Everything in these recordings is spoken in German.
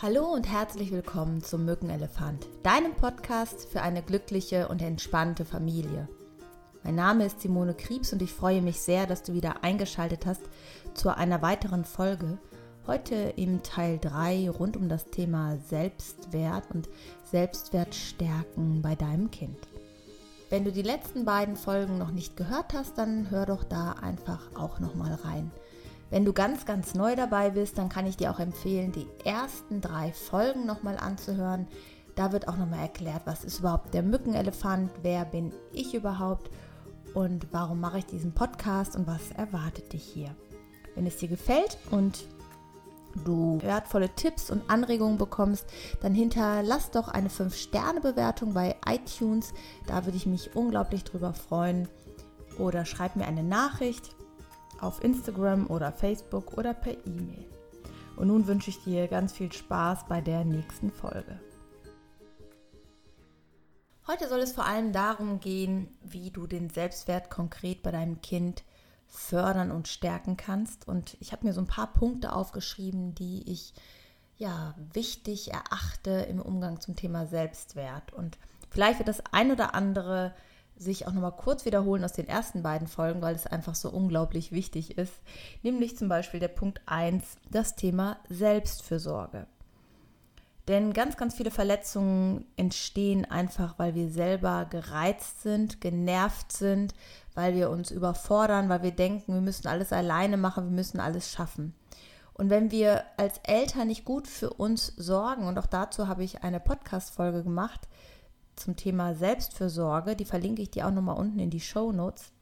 Hallo und herzlich willkommen zum Mückenelefant, deinem Podcast für eine glückliche und entspannte Familie. Mein Name ist Simone Kriebs und ich freue mich sehr, dass du wieder eingeschaltet hast zu einer weiteren Folge. Heute im Teil 3 rund um das Thema Selbstwert und Selbstwertstärken bei deinem Kind. Wenn du die letzten beiden Folgen noch nicht gehört hast, dann hör doch da einfach auch noch mal rein. Wenn du ganz, ganz neu dabei bist, dann kann ich dir auch empfehlen, die ersten drei Folgen nochmal anzuhören. Da wird auch nochmal erklärt, was ist überhaupt der Mückenelefant, wer bin ich überhaupt und warum mache ich diesen Podcast und was erwartet dich hier. Wenn es dir gefällt und du wertvolle Tipps und Anregungen bekommst, dann hinterlass doch eine 5-Sterne-Bewertung bei iTunes. Da würde ich mich unglaublich drüber freuen. Oder schreib mir eine Nachricht auf Instagram oder Facebook oder per E-Mail. Und nun wünsche ich dir ganz viel Spaß bei der nächsten Folge. Heute soll es vor allem darum gehen, wie du den Selbstwert konkret bei deinem Kind fördern und stärken kannst. Und ich habe mir so ein paar Punkte aufgeschrieben, die ich ja wichtig erachte im Umgang zum Thema Selbstwert. Und vielleicht wird das ein oder andere sich auch nochmal kurz wiederholen aus den ersten beiden Folgen, weil es einfach so unglaublich wichtig ist. Nämlich zum Beispiel der Punkt 1, das Thema Selbstfürsorge. Denn ganz, ganz viele Verletzungen entstehen einfach, weil wir selber gereizt sind, genervt sind, weil wir uns überfordern, weil wir denken, wir müssen alles alleine machen, wir müssen alles schaffen. Und wenn wir als Eltern nicht gut für uns sorgen, und auch dazu habe ich eine Podcast-Folge gemacht, zum Thema Selbstfürsorge. Die verlinke ich dir auch nochmal unten in die Show Notes.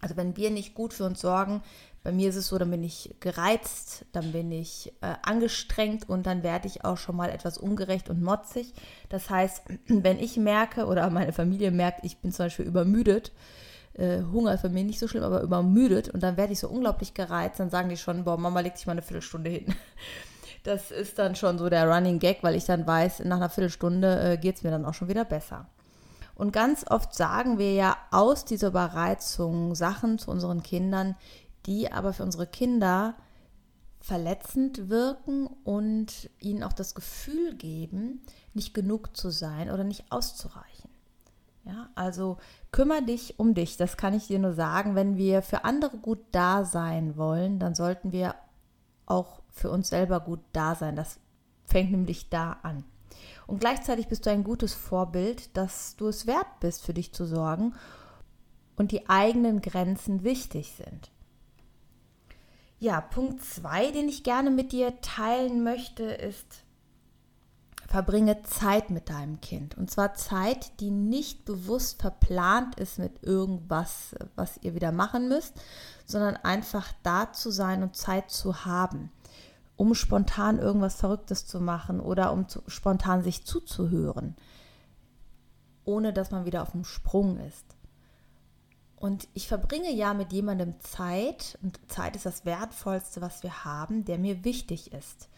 Also wenn wir nicht gut für uns sorgen, bei mir ist es so, dann bin ich gereizt, dann bin ich äh, angestrengt und dann werde ich auch schon mal etwas ungerecht und motzig. Das heißt, wenn ich merke oder meine Familie merkt, ich bin zum Beispiel übermüdet, äh, Hunger ist bei mir nicht so schlimm, aber übermüdet und dann werde ich so unglaublich gereizt, dann sagen die schon, boah, Mama, leg dich mal eine Viertelstunde hin. Das ist dann schon so der Running Gag, weil ich dann weiß, nach einer Viertelstunde äh, geht es mir dann auch schon wieder besser. Und ganz oft sagen wir ja aus dieser Überreizung Sachen zu unseren Kindern, die aber für unsere Kinder verletzend wirken und ihnen auch das Gefühl geben, nicht genug zu sein oder nicht auszureichen. Ja, also kümmere dich um dich. Das kann ich dir nur sagen. Wenn wir für andere gut da sein wollen, dann sollten wir auch für uns selber gut da sein. Das fängt nämlich da an. Und gleichzeitig bist du ein gutes Vorbild, dass du es wert bist, für dich zu sorgen und die eigenen Grenzen wichtig sind. Ja, Punkt 2, den ich gerne mit dir teilen möchte, ist, verbringe Zeit mit deinem Kind. Und zwar Zeit, die nicht bewusst verplant ist mit irgendwas, was ihr wieder machen müsst, sondern einfach da zu sein und Zeit zu haben um spontan irgendwas Verrücktes zu machen oder um zu, spontan sich zuzuhören, ohne dass man wieder auf dem Sprung ist. Und ich verbringe ja mit jemandem Zeit, und Zeit ist das Wertvollste, was wir haben, der mir wichtig ist.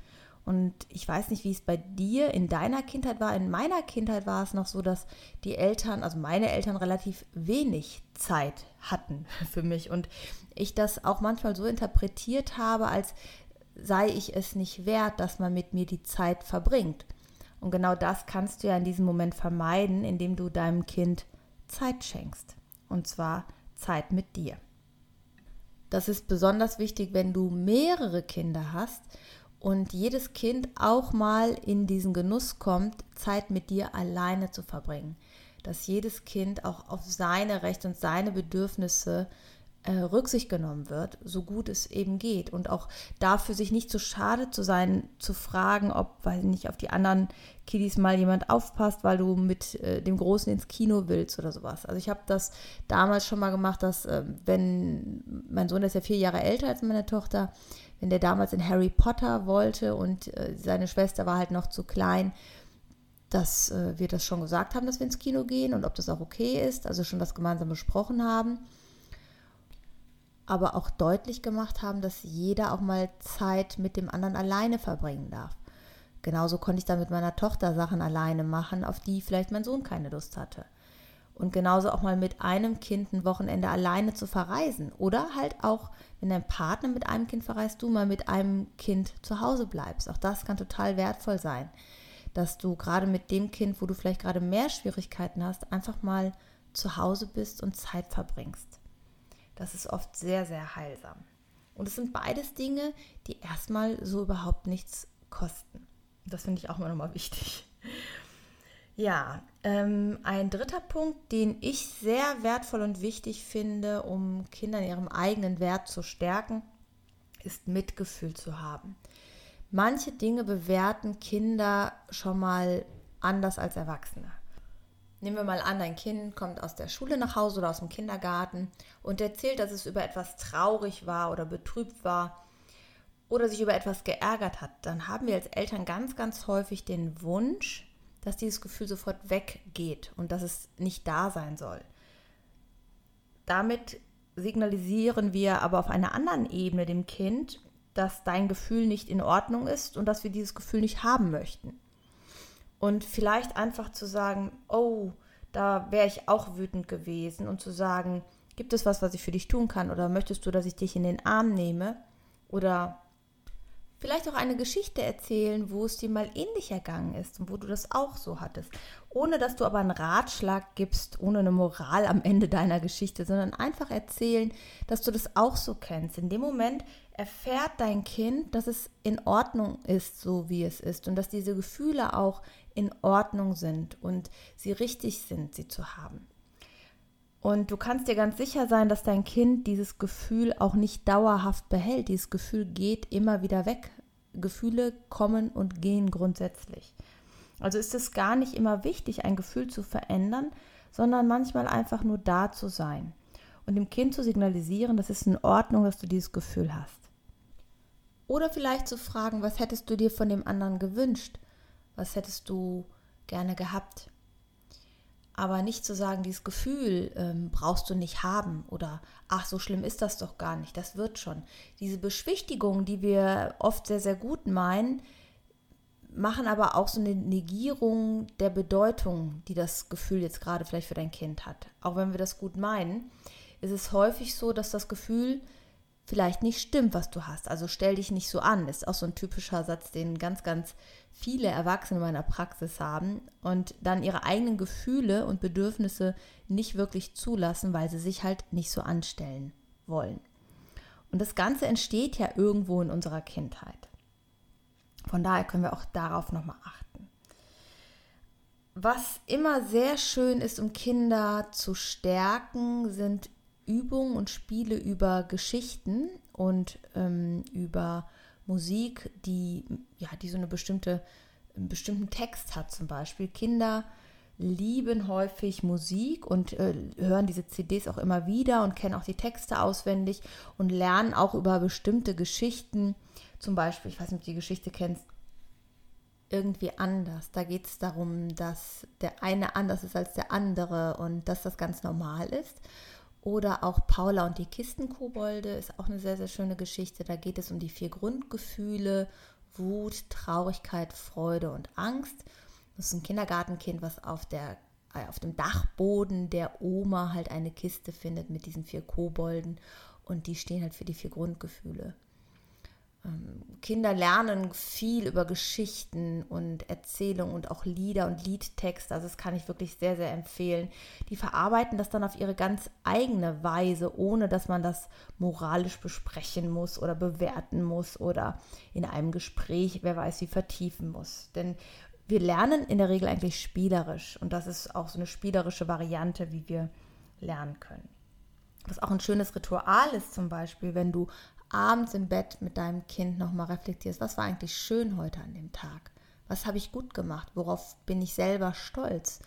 Und ich weiß nicht, wie es bei dir in deiner Kindheit war. In meiner Kindheit war es noch so, dass die Eltern, also meine Eltern, relativ wenig Zeit hatten für mich. Und ich das auch manchmal so interpretiert habe, als sei ich es nicht wert, dass man mit mir die Zeit verbringt. Und genau das kannst du ja in diesem Moment vermeiden, indem du deinem Kind Zeit schenkst. Und zwar Zeit mit dir. Das ist besonders wichtig, wenn du mehrere Kinder hast und jedes Kind auch mal in diesen Genuss kommt, Zeit mit dir alleine zu verbringen. Dass jedes Kind auch auf seine Rechte und seine Bedürfnisse Rücksicht genommen wird, so gut es eben geht. Und auch dafür sich nicht zu schade zu sein, zu fragen, ob, weil nicht, auf die anderen Kiddies mal jemand aufpasst, weil du mit äh, dem Großen ins Kino willst oder sowas. Also ich habe das damals schon mal gemacht, dass äh, wenn mein Sohn ist ja vier Jahre älter als meine Tochter, wenn der damals in Harry Potter wollte und äh, seine Schwester war halt noch zu klein, dass äh, wir das schon gesagt haben, dass wir ins Kino gehen und ob das auch okay ist, also schon das gemeinsam besprochen haben aber auch deutlich gemacht haben, dass jeder auch mal Zeit mit dem anderen alleine verbringen darf. Genauso konnte ich dann mit meiner Tochter Sachen alleine machen, auf die vielleicht mein Sohn keine Lust hatte. Und genauso auch mal mit einem Kind ein Wochenende alleine zu verreisen. Oder halt auch, wenn dein Partner mit einem Kind verreist, du mal mit einem Kind zu Hause bleibst. Auch das kann total wertvoll sein. Dass du gerade mit dem Kind, wo du vielleicht gerade mehr Schwierigkeiten hast, einfach mal zu Hause bist und Zeit verbringst. Das ist oft sehr, sehr heilsam. Und es sind beides Dinge, die erstmal so überhaupt nichts kosten. Das finde ich auch mal nochmal wichtig. Ja, ähm, ein dritter Punkt, den ich sehr wertvoll und wichtig finde, um Kinder in ihrem eigenen Wert zu stärken, ist Mitgefühl zu haben. Manche Dinge bewerten Kinder schon mal anders als Erwachsene. Nehmen wir mal an, dein Kind kommt aus der Schule nach Hause oder aus dem Kindergarten und erzählt, dass es über etwas traurig war oder betrübt war oder sich über etwas geärgert hat. Dann haben wir als Eltern ganz, ganz häufig den Wunsch, dass dieses Gefühl sofort weggeht und dass es nicht da sein soll. Damit signalisieren wir aber auf einer anderen Ebene dem Kind, dass dein Gefühl nicht in Ordnung ist und dass wir dieses Gefühl nicht haben möchten. Und vielleicht einfach zu sagen, oh, da wäre ich auch wütend gewesen und zu sagen, gibt es was, was ich für dich tun kann oder möchtest du, dass ich dich in den Arm nehme? Oder Vielleicht auch eine Geschichte erzählen, wo es dir mal ähnlich ergangen ist und wo du das auch so hattest. Ohne dass du aber einen Ratschlag gibst, ohne eine Moral am Ende deiner Geschichte, sondern einfach erzählen, dass du das auch so kennst. In dem Moment erfährt dein Kind, dass es in Ordnung ist, so wie es ist und dass diese Gefühle auch in Ordnung sind und sie richtig sind, sie zu haben. Und du kannst dir ganz sicher sein, dass dein Kind dieses Gefühl auch nicht dauerhaft behält. Dieses Gefühl geht immer wieder weg. Gefühle kommen und gehen grundsätzlich. Also ist es gar nicht immer wichtig, ein Gefühl zu verändern, sondern manchmal einfach nur da zu sein und dem Kind zu signalisieren, das ist in Ordnung, dass du dieses Gefühl hast. Oder vielleicht zu fragen, was hättest du dir von dem anderen gewünscht? Was hättest du gerne gehabt? Aber nicht zu sagen, dieses Gefühl ähm, brauchst du nicht haben oder ach, so schlimm ist das doch gar nicht, das wird schon. Diese Beschwichtigung, die wir oft sehr, sehr gut meinen, machen aber auch so eine Negierung der Bedeutung, die das Gefühl jetzt gerade vielleicht für dein Kind hat. Auch wenn wir das gut meinen, ist es häufig so, dass das Gefühl vielleicht nicht stimmt, was du hast. Also stell dich nicht so an. Ist auch so ein typischer Satz, den ganz, ganz viele Erwachsene in meiner Praxis haben und dann ihre eigenen Gefühle und Bedürfnisse nicht wirklich zulassen, weil sie sich halt nicht so anstellen wollen. Und das Ganze entsteht ja irgendwo in unserer Kindheit. Von daher können wir auch darauf nochmal achten. Was immer sehr schön ist, um Kinder zu stärken, sind Übungen und Spiele über Geschichten und ähm, über Musik, die, ja, die so eine bestimmte, einen bestimmten Text hat zum Beispiel. Kinder lieben häufig Musik und äh, hören diese CDs auch immer wieder und kennen auch die Texte auswendig und lernen auch über bestimmte Geschichten. Zum Beispiel, ich weiß nicht, ob du die Geschichte kennst, irgendwie anders. Da geht es darum, dass der eine anders ist als der andere und dass das ganz normal ist. Oder auch Paula und die Kistenkobolde ist auch eine sehr, sehr schöne Geschichte. Da geht es um die vier Grundgefühle, Wut, Traurigkeit, Freude und Angst. Das ist ein Kindergartenkind, was auf, der, äh, auf dem Dachboden der Oma halt eine Kiste findet mit diesen vier Kobolden. Und die stehen halt für die vier Grundgefühle. Ähm, Kinder lernen viel über Geschichten und Erzählungen und auch Lieder und Liedtexte. Also das kann ich wirklich sehr, sehr empfehlen. Die verarbeiten das dann auf ihre ganz eigene Weise, ohne dass man das moralisch besprechen muss oder bewerten muss oder in einem Gespräch, wer weiß wie, vertiefen muss. Denn wir lernen in der Regel eigentlich spielerisch und das ist auch so eine spielerische Variante, wie wir lernen können. Was auch ein schönes Ritual ist zum Beispiel, wenn du abends im Bett mit deinem Kind nochmal reflektierst, was war eigentlich schön heute an dem Tag? Was habe ich gut gemacht? Worauf bin ich selber stolz?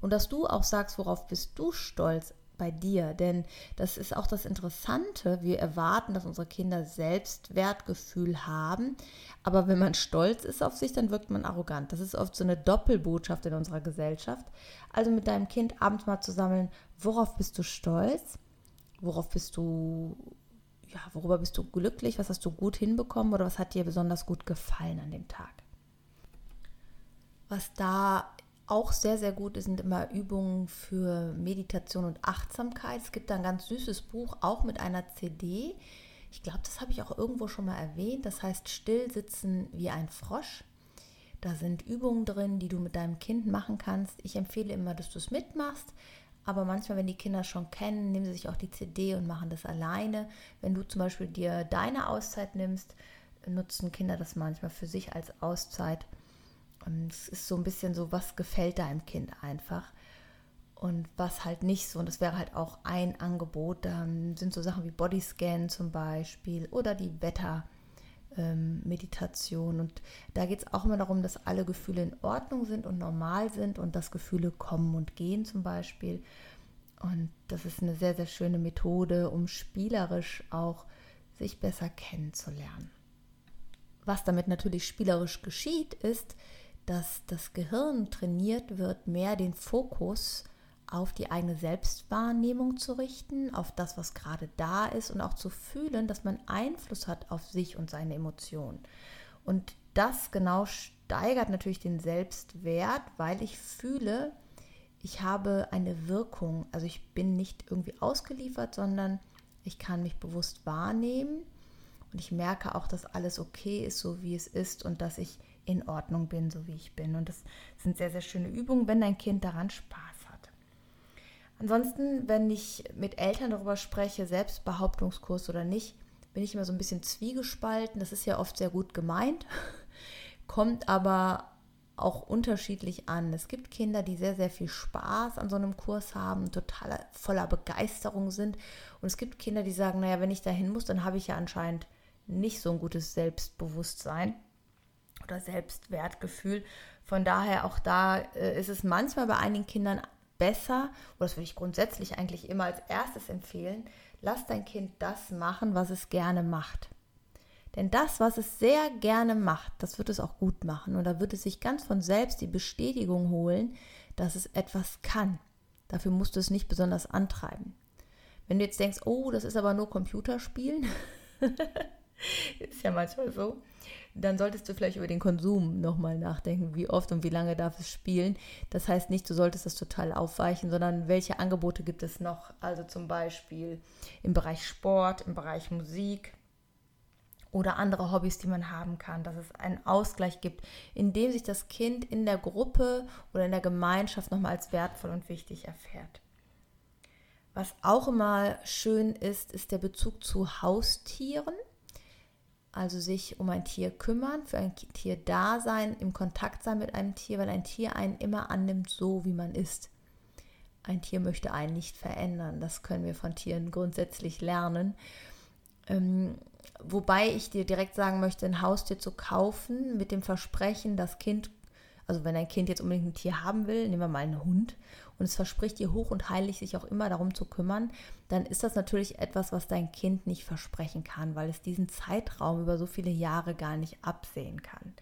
Und dass du auch sagst, worauf bist du stolz bei dir? Denn das ist auch das Interessante. Wir erwarten, dass unsere Kinder Selbstwertgefühl haben. Aber wenn man stolz ist auf sich, dann wirkt man arrogant. Das ist oft so eine Doppelbotschaft in unserer Gesellschaft. Also mit deinem Kind abends mal zu sammeln, worauf bist du stolz? Worauf bist du ja, worüber bist du glücklich? Was hast du gut hinbekommen oder was hat dir besonders gut gefallen an dem Tag? Was da auch sehr, sehr gut sind immer Übungen für Meditation und Achtsamkeit. Es gibt da ein ganz süßes Buch, auch mit einer CD. Ich glaube, das habe ich auch irgendwo schon mal erwähnt. Das heißt Still sitzen wie ein Frosch. Da sind Übungen drin, die du mit deinem Kind machen kannst. Ich empfehle immer, dass du es mitmachst. Aber manchmal, wenn die Kinder schon kennen, nehmen sie sich auch die CD und machen das alleine. Wenn du zum Beispiel dir deine Auszeit nimmst, nutzen Kinder das manchmal für sich als Auszeit. Und es ist so ein bisschen so, was gefällt deinem Kind einfach und was halt nicht so. Und das wäre halt auch ein Angebot. Da sind so Sachen wie Bodyscan zum Beispiel oder die Wettermeditation. Ähm, und da geht es auch immer darum, dass alle Gefühle in Ordnung sind und normal sind und dass Gefühle kommen und gehen zum Beispiel. Und das ist eine sehr, sehr schöne Methode, um spielerisch auch sich besser kennenzulernen. Was damit natürlich spielerisch geschieht, ist, dass das Gehirn trainiert wird, mehr den Fokus auf die eigene Selbstwahrnehmung zu richten, auf das, was gerade da ist und auch zu fühlen, dass man Einfluss hat auf sich und seine Emotionen. Und das genau steigert natürlich den Selbstwert, weil ich fühle, ich habe eine Wirkung. Also ich bin nicht irgendwie ausgeliefert, sondern ich kann mich bewusst wahrnehmen und ich merke auch, dass alles okay ist, so wie es ist und dass ich in Ordnung bin, so wie ich bin. Und das sind sehr, sehr schöne Übungen, wenn dein Kind daran Spaß. Ansonsten, wenn ich mit Eltern darüber spreche, Selbstbehauptungskurs oder nicht, bin ich immer so ein bisschen zwiegespalten. Das ist ja oft sehr gut gemeint, kommt aber auch unterschiedlich an. Es gibt Kinder, die sehr, sehr viel Spaß an so einem Kurs haben, total voller Begeisterung sind. Und es gibt Kinder, die sagen, naja, wenn ich dahin muss, dann habe ich ja anscheinend nicht so ein gutes Selbstbewusstsein oder Selbstwertgefühl. Von daher auch da äh, ist es manchmal bei einigen Kindern besser, oder das würde ich grundsätzlich eigentlich immer als erstes empfehlen, lass dein Kind das machen, was es gerne macht. Denn das, was es sehr gerne macht, das wird es auch gut machen. Und da wird es sich ganz von selbst die Bestätigung holen, dass es etwas kann. Dafür musst du es nicht besonders antreiben. Wenn du jetzt denkst, oh, das ist aber nur Computerspielen, ist ja manchmal so, dann solltest du vielleicht über den Konsum nochmal nachdenken, wie oft und wie lange darf es spielen. Das heißt nicht, du solltest das total aufweichen, sondern welche Angebote gibt es noch? Also zum Beispiel im Bereich Sport, im Bereich Musik oder andere Hobbys, die man haben kann, dass es einen Ausgleich gibt, in dem sich das Kind in der Gruppe oder in der Gemeinschaft nochmal als wertvoll und wichtig erfährt. Was auch immer schön ist, ist der Bezug zu Haustieren also sich um ein Tier kümmern, für ein Tier da sein, im Kontakt sein mit einem Tier, weil ein Tier einen immer annimmt, so wie man ist. Ein Tier möchte einen nicht verändern. Das können wir von Tieren grundsätzlich lernen. Ähm, wobei ich dir direkt sagen möchte, ein Haustier zu kaufen mit dem Versprechen, das Kind, also wenn ein Kind jetzt unbedingt ein Tier haben will, nehmen wir mal einen Hund und es verspricht dir hoch und heilig, sich auch immer darum zu kümmern, dann ist das natürlich etwas, was dein Kind nicht versprechen kann, weil es diesen Zeitraum über so viele Jahre gar nicht absehen kann.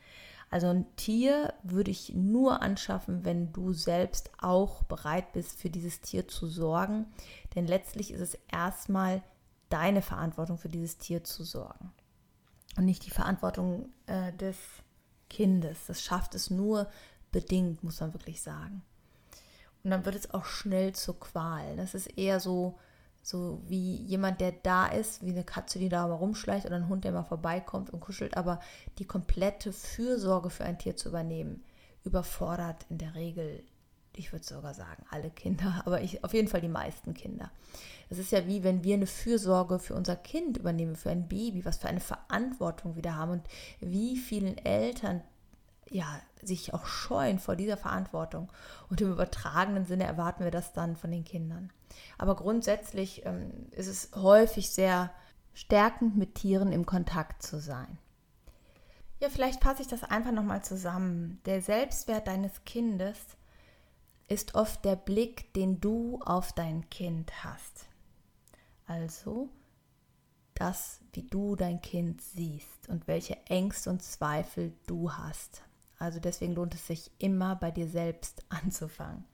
Also ein Tier würde ich nur anschaffen, wenn du selbst auch bereit bist, für dieses Tier zu sorgen. Denn letztlich ist es erstmal deine Verantwortung, für dieses Tier zu sorgen. Und nicht die Verantwortung äh, des Kindes. Das schafft es nur bedingt, muss man wirklich sagen. Und dann wird es auch schnell zur Qual. Das ist eher so, so wie jemand, der da ist, wie eine Katze, die da mal rumschleicht oder ein Hund, der mal vorbeikommt und kuschelt. Aber die komplette Fürsorge für ein Tier zu übernehmen, überfordert in der Regel, ich würde sogar sagen, alle Kinder, aber ich, auf jeden Fall die meisten Kinder. Es ist ja wie, wenn wir eine Fürsorge für unser Kind übernehmen, für ein Baby, was für eine Verantwortung wir da haben und wie vielen Eltern ja, sich auch scheuen vor dieser Verantwortung. Und im übertragenen Sinne erwarten wir das dann von den Kindern. Aber grundsätzlich ähm, ist es häufig sehr stärkend, mit Tieren im Kontakt zu sein. Ja, vielleicht fasse ich das einfach nochmal zusammen. Der Selbstwert deines Kindes ist oft der Blick, den du auf dein Kind hast. Also das, wie du dein Kind siehst und welche Ängste und Zweifel du hast. Also deswegen lohnt es sich immer bei dir selbst anzufangen.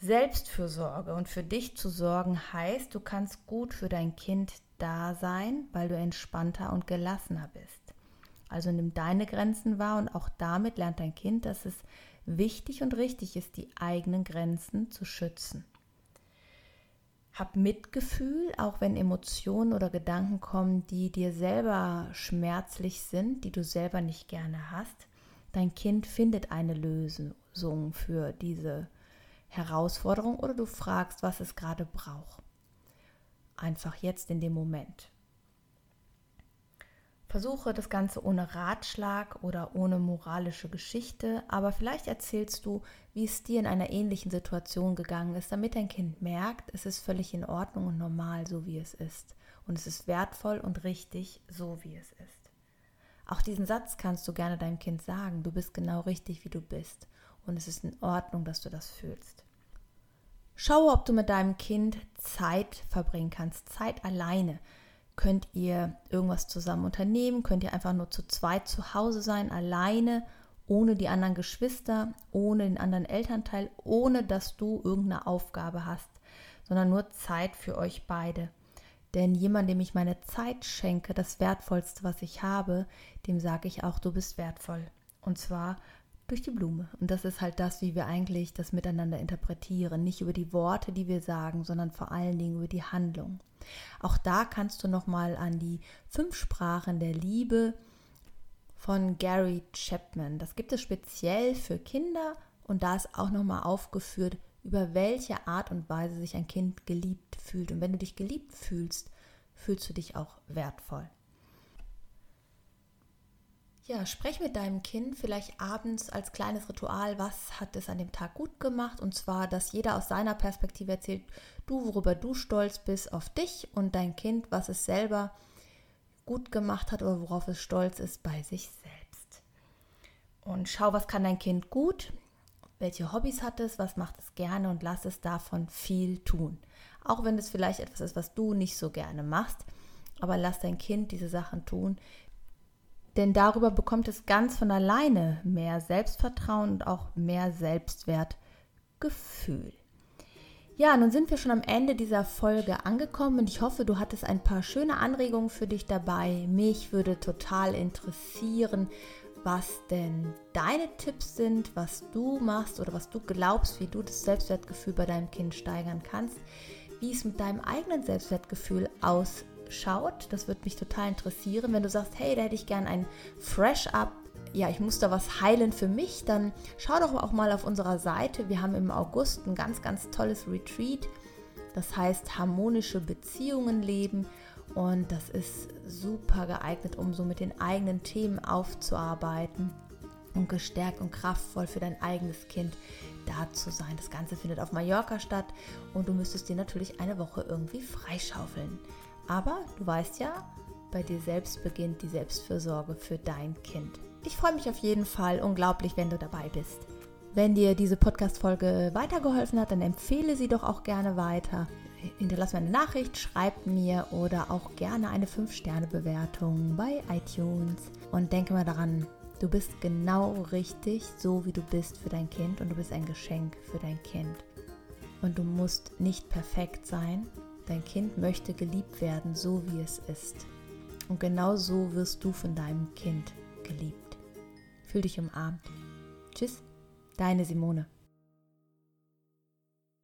Selbstfürsorge und für dich zu sorgen heißt, du kannst gut für dein Kind da sein, weil du entspannter und gelassener bist. Also nimm deine Grenzen wahr und auch damit lernt dein Kind, dass es wichtig und richtig ist, die eigenen Grenzen zu schützen. Hab Mitgefühl, auch wenn Emotionen oder Gedanken kommen, die dir selber schmerzlich sind, die du selber nicht gerne hast. Dein Kind findet eine Lösung für diese Herausforderung oder du fragst, was es gerade braucht. Einfach jetzt in dem Moment. Versuche das Ganze ohne Ratschlag oder ohne moralische Geschichte, aber vielleicht erzählst du, wie es dir in einer ähnlichen Situation gegangen ist, damit dein Kind merkt, es ist völlig in Ordnung und normal, so wie es ist. Und es ist wertvoll und richtig, so wie es ist. Auch diesen Satz kannst du gerne deinem Kind sagen, du bist genau richtig, wie du bist. Und es ist in Ordnung, dass du das fühlst. Schau, ob du mit deinem Kind Zeit verbringen kannst, Zeit alleine könnt ihr irgendwas zusammen unternehmen, könnt ihr einfach nur zu zweit zu Hause sein, alleine, ohne die anderen Geschwister, ohne den anderen Elternteil, ohne dass du irgendeine Aufgabe hast, sondern nur Zeit für euch beide. Denn jemand, dem ich meine Zeit schenke, das Wertvollste, was ich habe, dem sage ich auch, du bist wertvoll. Und zwar durch die Blume. Und das ist halt das, wie wir eigentlich das miteinander interpretieren. Nicht über die Worte, die wir sagen, sondern vor allen Dingen über die Handlung. Auch da kannst du nochmal an die fünf Sprachen der Liebe von Gary Chapman. Das gibt es speziell für Kinder und da ist auch nochmal aufgeführt, über welche Art und Weise sich ein Kind geliebt fühlt. Und wenn du dich geliebt fühlst, fühlst du dich auch wertvoll. Ja, sprech mit deinem Kind vielleicht abends als kleines Ritual, was hat es an dem Tag gut gemacht. Und zwar, dass jeder aus seiner Perspektive erzählt, du, worüber du stolz bist auf dich und dein Kind, was es selber gut gemacht hat oder worauf es stolz ist bei sich selbst. Und schau, was kann dein Kind gut, welche Hobbys hat es, was macht es gerne und lass es davon viel tun. Auch wenn es vielleicht etwas ist, was du nicht so gerne machst, aber lass dein Kind diese Sachen tun, denn darüber bekommt es ganz von alleine mehr Selbstvertrauen und auch mehr Selbstwertgefühl. Ja, nun sind wir schon am Ende dieser Folge angekommen und ich hoffe, du hattest ein paar schöne Anregungen für dich dabei. Mich würde total interessieren, was denn deine Tipps sind, was du machst oder was du glaubst, wie du das Selbstwertgefühl bei deinem Kind steigern kannst, wie es mit deinem eigenen Selbstwertgefühl aussieht schaut. Das würde mich total interessieren. Wenn du sagst, hey, da hätte ich gern ein Fresh-Up, ja, ich muss da was heilen für mich, dann schau doch auch mal auf unserer Seite. Wir haben im August ein ganz, ganz tolles Retreat. Das heißt harmonische Beziehungen leben. Und das ist super geeignet, um so mit den eigenen Themen aufzuarbeiten und gestärkt und kraftvoll für dein eigenes Kind da zu sein. Das Ganze findet auf Mallorca statt und du müsstest dir natürlich eine Woche irgendwie freischaufeln. Aber du weißt ja, bei dir selbst beginnt die Selbstfürsorge für dein Kind. Ich freue mich auf jeden Fall unglaublich, wenn du dabei bist. Wenn dir diese Podcast-Folge weitergeholfen hat, dann empfehle sie doch auch gerne weiter. Hinterlass mir eine Nachricht, schreib mir oder auch gerne eine 5-Sterne-Bewertung bei iTunes. Und denke mal daran, du bist genau richtig, so wie du bist für dein Kind und du bist ein Geschenk für dein Kind. Und du musst nicht perfekt sein, Dein Kind möchte geliebt werden, so wie es ist. Und genau so wirst du von deinem Kind geliebt. Fühl dich umarmt. Tschüss, deine Simone.